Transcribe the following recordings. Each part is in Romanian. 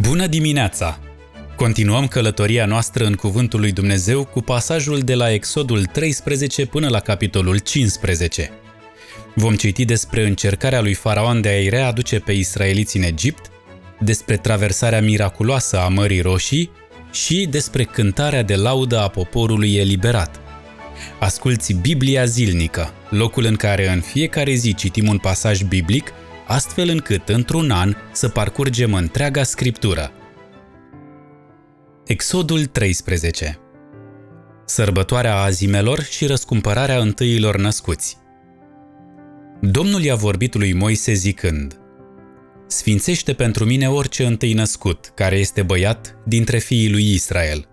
Bună dimineața! Continuăm călătoria noastră în Cuvântul lui Dumnezeu cu pasajul de la Exodul 13 până la capitolul 15. Vom citi despre încercarea lui Faraon de a-i readuce pe israeliți în Egipt, despre traversarea miraculoasă a Mării Roșii și despre cântarea de laudă a poporului eliberat. Asculți Biblia zilnică, locul în care în fiecare zi citim un pasaj biblic – astfel încât într-un an să parcurgem întreaga scriptură. Exodul 13 Sărbătoarea azimelor și răscumpărarea întâiilor născuți Domnul i-a vorbit lui Moise zicând Sfințește pentru mine orice întâi născut, care este băiat, dintre fiii lui Israel.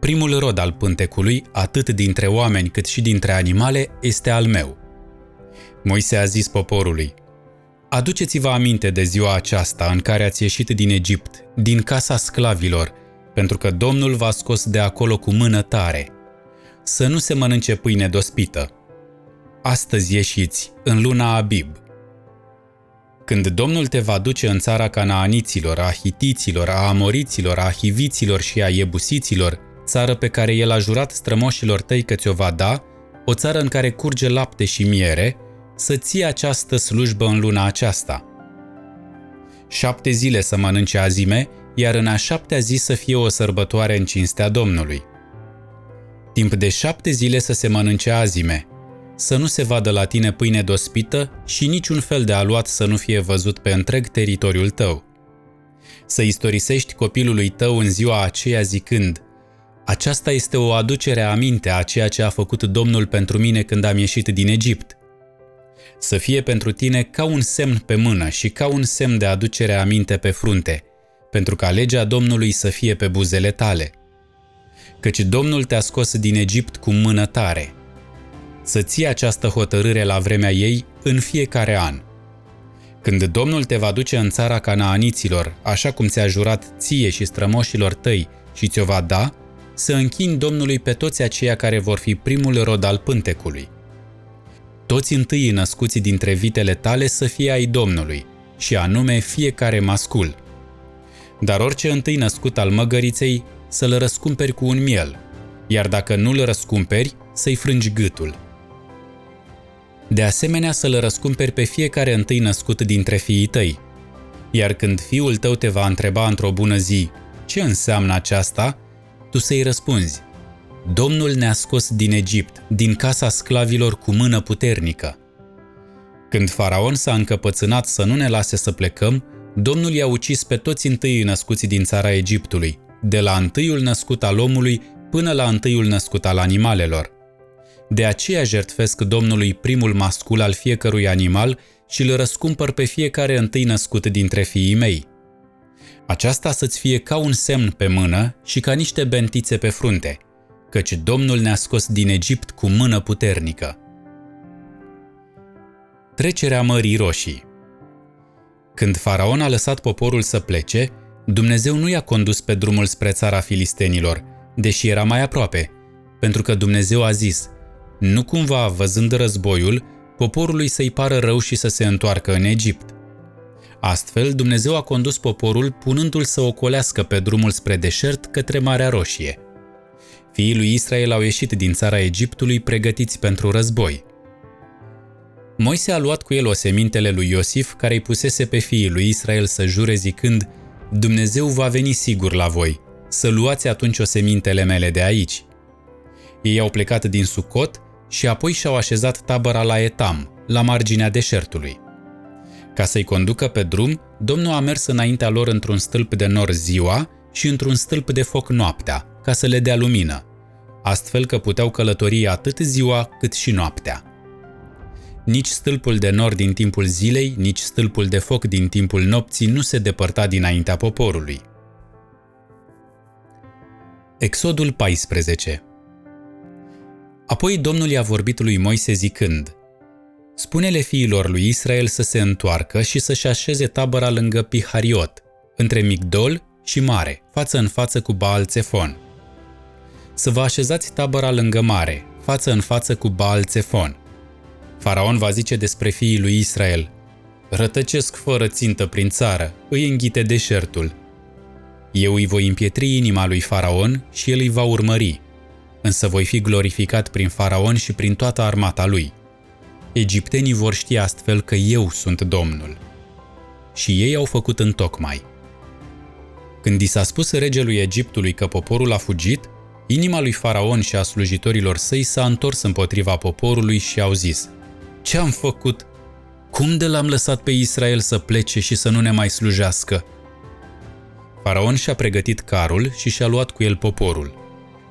Primul rod al pântecului, atât dintre oameni cât și dintre animale, este al meu. Moise a zis poporului, Aduceți-vă aminte de ziua aceasta în care ați ieșit din Egipt, din casa sclavilor, pentru că Domnul v-a scos de acolo cu mână tare. Să nu se mănânce pâine dospită. Astăzi ieșiți, în luna Abib. Când Domnul te va duce în țara canaaniților, a hitiților, a amoriților, a hiviților și a iebusiților, țară pe care El a jurat strămoșilor tăi că ți-o va da, o țară în care curge lapte și miere, să ții această slujbă în luna aceasta. Șapte zile să mănânce azime, iar în a șaptea zi să fie o sărbătoare în cinstea Domnului. Timp de șapte zile să se mănânce azime, să nu se vadă la tine pâine dospită și niciun fel de aluat să nu fie văzut pe întreg teritoriul tău. Să istorisești copilului tău în ziua aceea zicând, aceasta este o aducere aminte a ceea ce a făcut Domnul pentru mine când am ieșit din Egipt – să fie pentru tine ca un semn pe mână și ca un semn de aducere aminte pe frunte, pentru ca legea Domnului să fie pe buzele tale. Căci Domnul te-a scos din Egipt cu mână tare. Să ții această hotărâre la vremea ei în fiecare an. Când Domnul te va duce în țara canaaniților, așa cum ți-a jurat ție și strămoșilor tăi și ți-o va da, să închini Domnului pe toți aceia care vor fi primul rod al pântecului toți întâi născuți dintre vitele tale să fie ai Domnului, și anume fiecare mascul. Dar orice întâi născut al măgăriței să-l răscumperi cu un miel, iar dacă nu-l răscumperi, să-i frângi gâtul. De asemenea să-l răscumperi pe fiecare întâi născut dintre fiii tăi. Iar când fiul tău te va întreba într-o bună zi, ce înseamnă aceasta, tu să-i răspunzi, Domnul ne-a scos din Egipt, din casa sclavilor cu mână puternică. Când faraon s-a încăpățânat să nu ne lase să plecăm, Domnul i-a ucis pe toți întâi născuți din țara Egiptului, de la întâiul născut al omului până la întâiul născut al animalelor. De aceea jertfesc Domnului primul mascul al fiecărui animal și îl răscumpăr pe fiecare întâi născut dintre fiii mei. Aceasta să-ți fie ca un semn pe mână și ca niște bentițe pe frunte – căci Domnul ne-a scos din Egipt cu mână puternică. Trecerea Mării Roșii Când faraon a lăsat poporul să plece, Dumnezeu nu i-a condus pe drumul spre țara filistenilor, deși era mai aproape, pentru că Dumnezeu a zis, nu cumva, văzând războiul, poporului să-i pară rău și să se întoarcă în Egipt. Astfel, Dumnezeu a condus poporul punându-l să ocolească pe drumul spre deșert către Marea Roșie – Fiii lui Israel au ieșit din țara Egiptului pregătiți pentru război. Moise a luat cu el osemintele lui Iosif, care îi pusese pe fiii lui Israel să jure zicând Dumnezeu va veni sigur la voi, să luați atunci osemintele mele de aici. Ei au plecat din Sucot și apoi și-au așezat tabăra la Etam, la marginea deșertului. Ca să-i conducă pe drum, Domnul a mers înaintea lor într-un stâlp de nor ziua și într-un stâlp de foc noaptea, ca să le dea lumină, astfel că puteau călători atât ziua cât și noaptea. Nici stâlpul de nor din timpul zilei, nici stâlpul de foc din timpul nopții nu se depărta dinaintea poporului. Exodul 14 Apoi Domnul i-a vorbit lui Moise zicând, Spune-le fiilor lui Israel să se întoarcă și să-și așeze tabăra lângă Pihariot, între Migdol și Mare, față în față cu Baal Țefon să vă așezați tabăra lângă mare, față în față cu Baal Țefon. Faraon va zice despre fiii lui Israel, rătăcesc fără țintă prin țară, îi înghite deșertul. Eu îi voi împietri inima lui Faraon și el îi va urmări, însă voi fi glorificat prin Faraon și prin toată armata lui. Egiptenii vor ști astfel că eu sunt Domnul. Și ei au făcut în tocmai. Când i s-a spus regelui Egiptului că poporul a fugit, inima lui Faraon și a slujitorilor săi s-a întors împotriva poporului și au zis Ce am făcut? Cum de l-am lăsat pe Israel să plece și să nu ne mai slujească? Faraon și-a pregătit carul și și-a luat cu el poporul.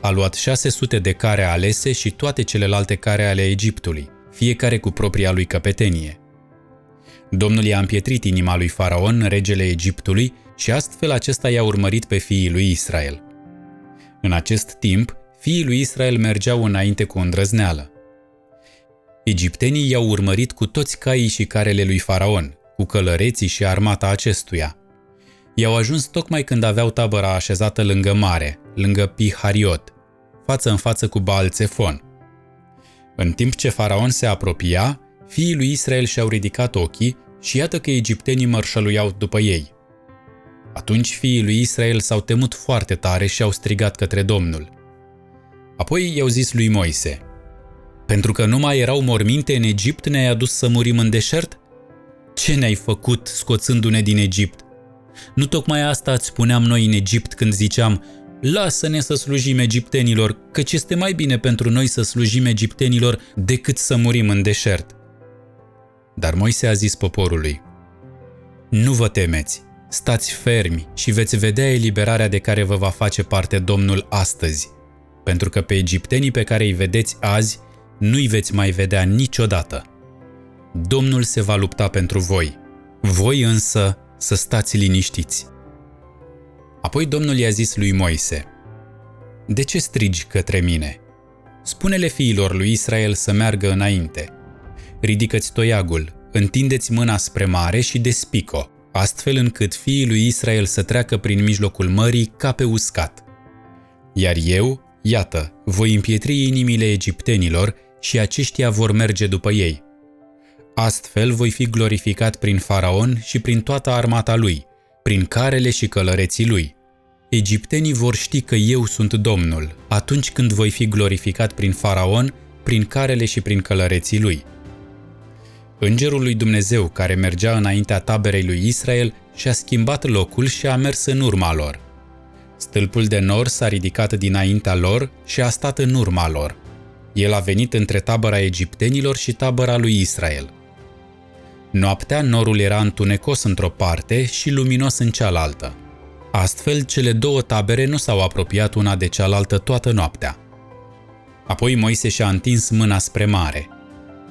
A luat 600 de care alese și toate celelalte care ale Egiptului, fiecare cu propria lui căpetenie. Domnul i-a împietrit inima lui Faraon, regele Egiptului, și astfel acesta i-a urmărit pe fiii lui Israel. În acest timp, fiii lui Israel mergeau înainte cu îndrăzneală. Egiptenii i-au urmărit cu toți caii și carele lui Faraon, cu călăreții și armata acestuia. I-au ajuns tocmai când aveau tabăra așezată lângă mare, lângă Pihariot, față în față cu Baal Țefon. În timp ce Faraon se apropia, fiii lui Israel și-au ridicat ochii și iată că egiptenii mărșăluiau după ei. Atunci fiii lui Israel s-au temut foarte tare și au strigat către Domnul. Apoi i-au zis lui Moise, Pentru că nu mai erau morminte în Egipt, ne-ai adus să murim în deșert? Ce ne-ai făcut scoțându-ne din Egipt? Nu tocmai asta îți spuneam noi în Egipt când ziceam, lasă-ne să slujim egiptenilor, căci este mai bine pentru noi să slujim egiptenilor decât să murim în deșert. Dar Moise a zis poporului, Nu vă temeți, stați fermi și veți vedea eliberarea de care vă va face parte Domnul astăzi, pentru că pe egiptenii pe care îi vedeți azi nu-i veți mai vedea niciodată. Domnul se va lupta pentru voi, voi însă să stați liniștiți. Apoi Domnul i-a zis lui Moise, De ce strigi către mine? Spune-le fiilor lui Israel să meargă înainte. Ridică-ți toiagul, întindeți mâna spre mare și despico, astfel încât fiii lui Israel să treacă prin mijlocul mării ca pe uscat. Iar eu, iată, voi împietri inimile egiptenilor și aceștia vor merge după ei. Astfel voi fi glorificat prin faraon și prin toată armata lui, prin carele și călăreții lui. Egiptenii vor ști că eu sunt Domnul, atunci când voi fi glorificat prin faraon, prin carele și prin călăreții lui. Îngerul lui Dumnezeu, care mergea înaintea taberei lui Israel, și-a schimbat locul și a mers în urma lor. Stâlpul de nor s-a ridicat dinaintea lor și a stat în urma lor. El a venit între tabăra egiptenilor și tabăra lui Israel. Noaptea norul era întunecos într-o parte și luminos în cealaltă. Astfel, cele două tabere nu s-au apropiat una de cealaltă toată noaptea. Apoi Moise și-a întins mâna spre mare –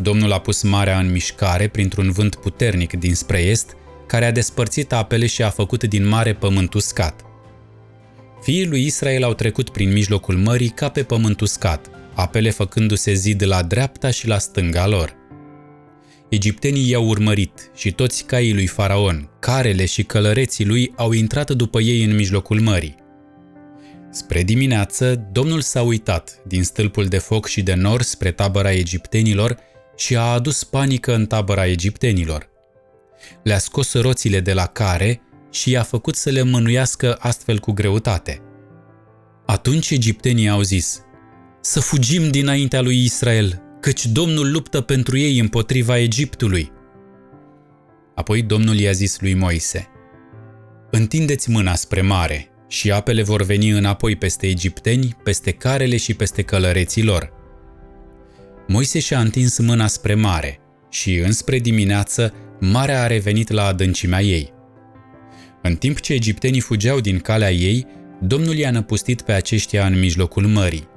Domnul a pus marea în mișcare printr-un vânt puternic dinspre est, care a despărțit apele și a făcut din mare pământ uscat. Fiii lui Israel au trecut prin mijlocul mării ca pe pământ uscat, apele făcându-se zid la dreapta și la stânga lor. Egiptenii i-au urmărit și toți caii lui Faraon, carele și călăreții lui au intrat după ei în mijlocul mării. Spre dimineață, Domnul s-a uitat din stâlpul de foc și de nor spre tabăra egiptenilor și a adus panică în tabăra egiptenilor. Le-a scos roțile de la care și i-a făcut să le mânuiască astfel cu greutate. Atunci egiptenii au zis, să fugim dinaintea lui Israel, căci Domnul luptă pentru ei împotriva Egiptului. Apoi Domnul i-a zis lui Moise, Întindeți mâna spre mare și apele vor veni înapoi peste egipteni, peste carele și peste călăreții lor. Moise și-a întins mâna spre mare și, înspre dimineață, marea a revenit la adâncimea ei. În timp ce egiptenii fugeau din calea ei, Domnul i-a năpustit pe aceștia în mijlocul mării.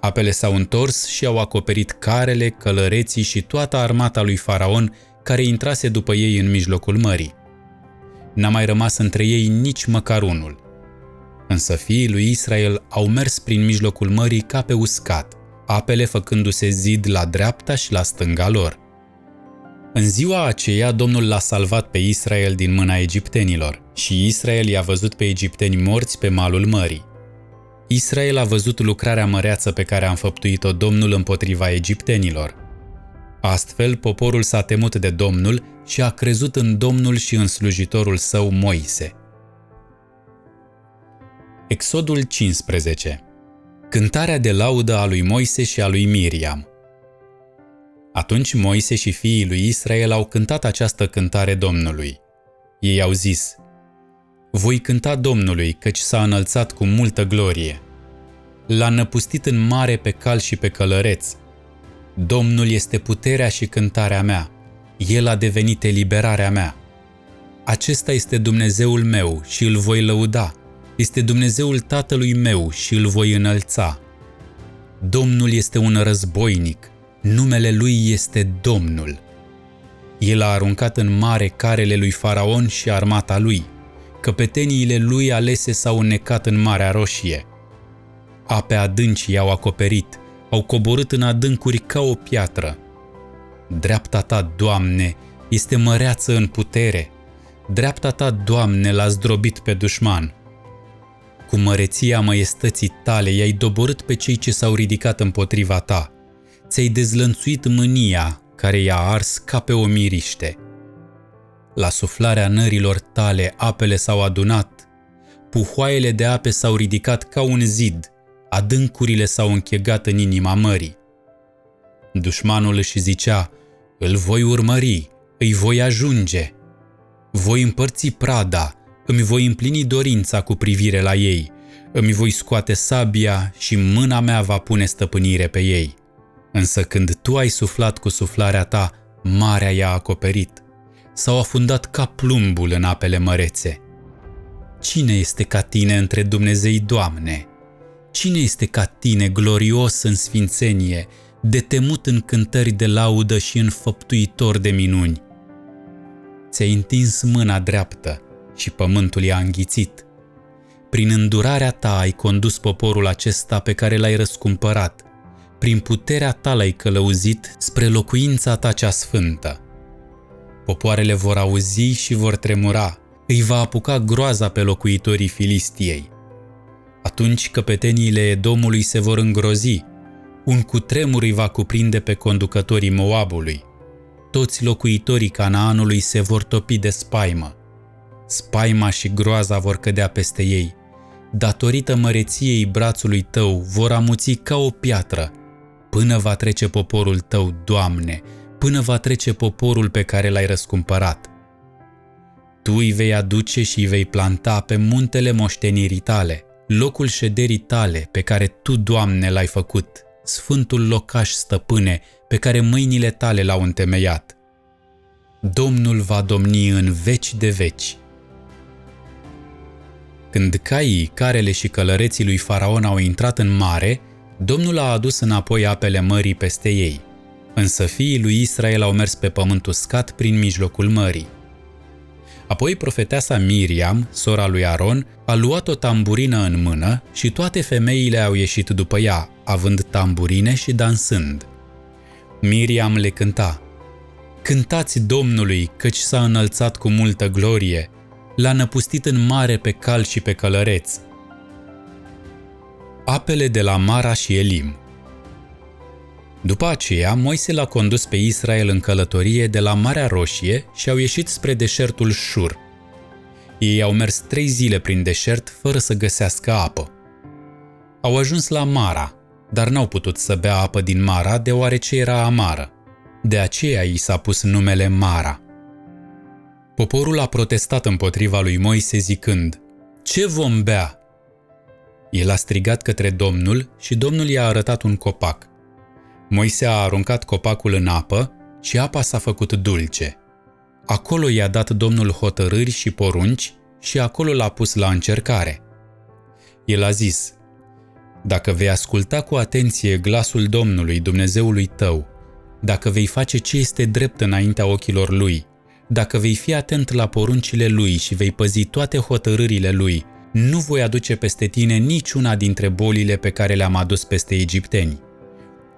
Apele s-au întors și au acoperit carele, călăreții și toată armata lui Faraon care intrase după ei în mijlocul mării. N-a mai rămas între ei nici măcar unul. Însă fiii lui Israel au mers prin mijlocul mării ca pe uscat apele făcându-se zid la dreapta și la stânga lor. În ziua aceea, Domnul l-a salvat pe Israel din mâna egiptenilor și Israel i-a văzut pe egipteni morți pe malul mării. Israel a văzut lucrarea măreață pe care a înfăptuit-o Domnul împotriva egiptenilor. Astfel, poporul s-a temut de Domnul și a crezut în Domnul și în slujitorul său Moise. Exodul 15 Cântarea de laudă a lui Moise și a lui Miriam Atunci Moise și fiii lui Israel au cântat această cântare Domnului. Ei au zis, Voi cânta Domnului, căci s-a înălțat cu multă glorie. L-a năpustit în mare pe cal și pe călăreț. Domnul este puterea și cântarea mea. El a devenit eliberarea mea. Acesta este Dumnezeul meu și îl voi lăuda este Dumnezeul tatălui meu și îl voi înălța. Domnul este un războinic, numele lui este Domnul. El a aruncat în mare carele lui Faraon și armata lui. Căpeteniile lui alese s-au înnecat în Marea Roșie. Ape adânci i-au acoperit, au coborât în adâncuri ca o piatră. Dreapta ta, Doamne, este măreață în putere. Dreapta ta, Doamne, l-a zdrobit pe dușman. Cu măreția măiestății tale i-ai doborât pe cei ce s-au ridicat împotriva ta. Ți-ai dezlănțuit mânia care i-a ars ca pe o miriște. La suflarea nărilor tale apele s-au adunat, puhoaiele de ape s-au ridicat ca un zid, adâncurile s-au închegat în inima mării. Dușmanul își zicea, îl voi urmări, îi voi ajunge, voi împărți prada, îmi voi împlini dorința cu privire la ei, îmi voi scoate sabia și mâna mea va pune stăpânire pe ei. Însă când tu ai suflat cu suflarea ta, marea i-a acoperit. S-au afundat ca plumbul în apele mărețe. Cine este ca tine între Dumnezei, Doamne? Cine este ca tine, glorios în sfințenie, de temut în cântări de laudă și în făptuitor de minuni? Ți-ai întins mâna dreaptă, și pământul i-a înghițit. Prin îndurarea ta ai condus poporul acesta pe care l-ai răscumpărat. Prin puterea ta l-ai călăuzit spre locuința ta cea sfântă. Popoarele vor auzi și vor tremura, îi va apuca groaza pe locuitorii Filistiei. Atunci căpeteniile Edomului se vor îngrozi, un cutremur îi va cuprinde pe conducătorii Moabului. Toți locuitorii Canaanului se vor topi de spaimă spaima și groaza vor cădea peste ei. Datorită măreției brațului tău vor amuți ca o piatră, până va trece poporul tău, Doamne, până va trece poporul pe care l-ai răscumpărat. Tu îi vei aduce și îi vei planta pe muntele moștenirii tale, locul șederii tale pe care Tu, Doamne, l-ai făcut, sfântul locaș stăpâne pe care mâinile tale l-au întemeiat. Domnul va domni în veci de veci când caii, carele și călăreții lui Faraon au intrat în mare, Domnul a adus înapoi apele mării peste ei. Însă fiii lui Israel au mers pe pământ uscat prin mijlocul mării. Apoi profeteasa Miriam, sora lui Aron, a luat o tamburină în mână și toate femeile au ieșit după ea, având tamburine și dansând. Miriam le cânta, Cântați Domnului, căci s-a înălțat cu multă glorie, l-a năpustit în mare pe cal și pe călăreț. Apele de la Mara și Elim După aceea, Moise l-a condus pe Israel în călătorie de la Marea Roșie și au ieșit spre deșertul Șur. Ei au mers trei zile prin deșert fără să găsească apă. Au ajuns la Mara, dar n-au putut să bea apă din Mara deoarece era amară. De aceea i s-a pus numele Mara – Poporul a protestat împotriva lui Moise zicând, Ce vom bea? El a strigat către Domnul și Domnul i-a arătat un copac. Moise a aruncat copacul în apă și apa s-a făcut dulce. Acolo i-a dat Domnul hotărâri și porunci și acolo l-a pus la încercare. El a zis, Dacă vei asculta cu atenție glasul Domnului, Dumnezeului tău, dacă vei face ce este drept înaintea ochilor lui dacă vei fi atent la poruncile lui și vei păzi toate hotărârile lui, nu voi aduce peste tine niciuna dintre bolile pe care le-am adus peste egipteni,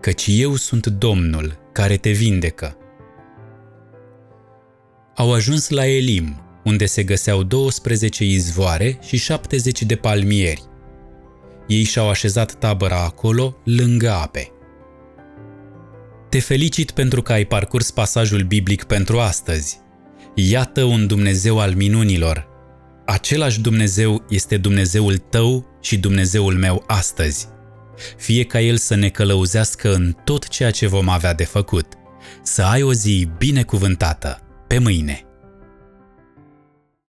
căci eu sunt Domnul care te vindecă. Au ajuns la Elim, unde se găseau 12 izvoare și 70 de palmieri. Ei și-au așezat tabăra acolo, lângă ape. Te felicit pentru că ai parcurs pasajul biblic pentru astăzi – Iată un Dumnezeu al minunilor. același Dumnezeu este Dumnezeul tău și Dumnezeul meu astăzi. Fie ca El să ne călăuzească în tot ceea ce vom avea de făcut. Să ai o zi binecuvântată. Pe mâine!